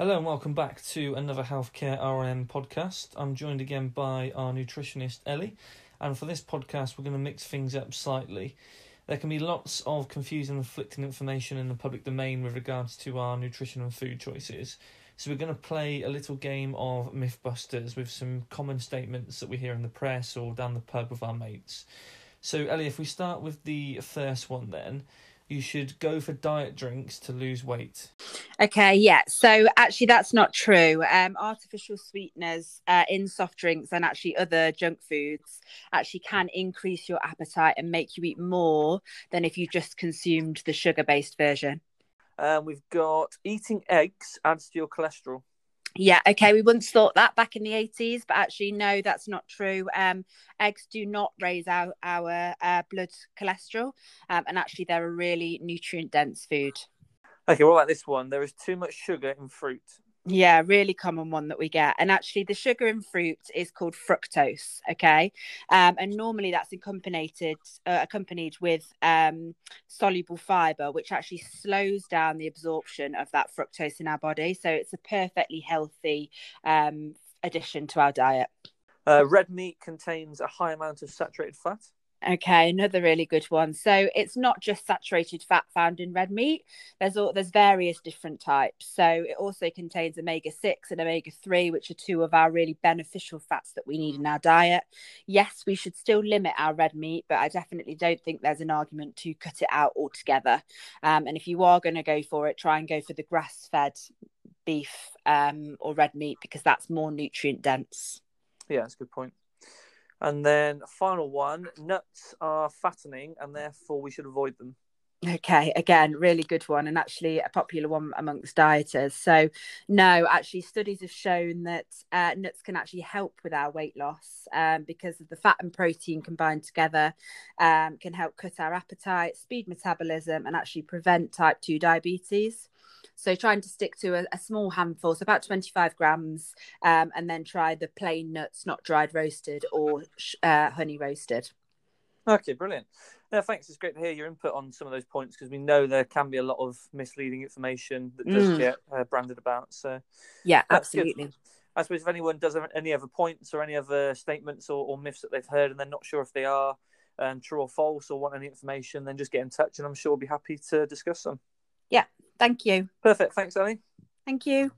Hello and welcome back to another Healthcare RM podcast. I'm joined again by our nutritionist Ellie, and for this podcast, we're going to mix things up slightly. There can be lots of confusing and conflicting information in the public domain with regards to our nutrition and food choices. So, we're going to play a little game of Mythbusters with some common statements that we hear in the press or down the pub with our mates. So, Ellie, if we start with the first one, then you should go for diet drinks to lose weight. Okay, yeah. So actually, that's not true. Um, artificial sweeteners uh, in soft drinks and actually other junk foods actually can increase your appetite and make you eat more than if you just consumed the sugar based version. Um, we've got eating eggs adds to your cholesterol. Yeah, okay. We once thought that back in the 80s, but actually, no, that's not true. Um, eggs do not raise our, our uh, blood cholesterol, um, and actually, they're a really nutrient dense food. Okay, what about this one? There is too much sugar in fruit. Yeah, really common one that we get. And actually, the sugar in fruit is called fructose. Okay, um, and normally that's accompanied uh, accompanied with um, soluble fiber, which actually slows down the absorption of that fructose in our body. So it's a perfectly healthy um, addition to our diet. Uh, red meat contains a high amount of saturated fat. Okay, another really good one. So it's not just saturated fat found in red meat. There's all there's various different types. So it also contains omega six and omega three, which are two of our really beneficial fats that we need in our diet. Yes, we should still limit our red meat, but I definitely don't think there's an argument to cut it out altogether. Um, and if you are going to go for it, try and go for the grass fed beef um, or red meat because that's more nutrient dense. Yeah, that's a good point. And then final one, nuts are fattening and therefore we should avoid them. Okay, again, really good one, and actually a popular one amongst dieters. So, no, actually, studies have shown that uh, nuts can actually help with our weight loss um, because of the fat and protein combined together um, can help cut our appetite, speed metabolism, and actually prevent type 2 diabetes. So trying to stick to a, a small handful, so about 25 grams, um, and then try the plain nuts, not dried roasted or uh, honey roasted. Okay, brilliant. Yeah, thanks. It's great to hear your input on some of those points because we know there can be a lot of misleading information that does mm. get uh, branded about. So, yeah, absolutely. Good. I suppose if anyone does have any other points or any other statements or, or myths that they've heard and they're not sure if they are um, true or false or want any information, then just get in touch and I'm sure we'll be happy to discuss them. Yeah, Thank you. Perfect. Thanks, Ellie. Thank you.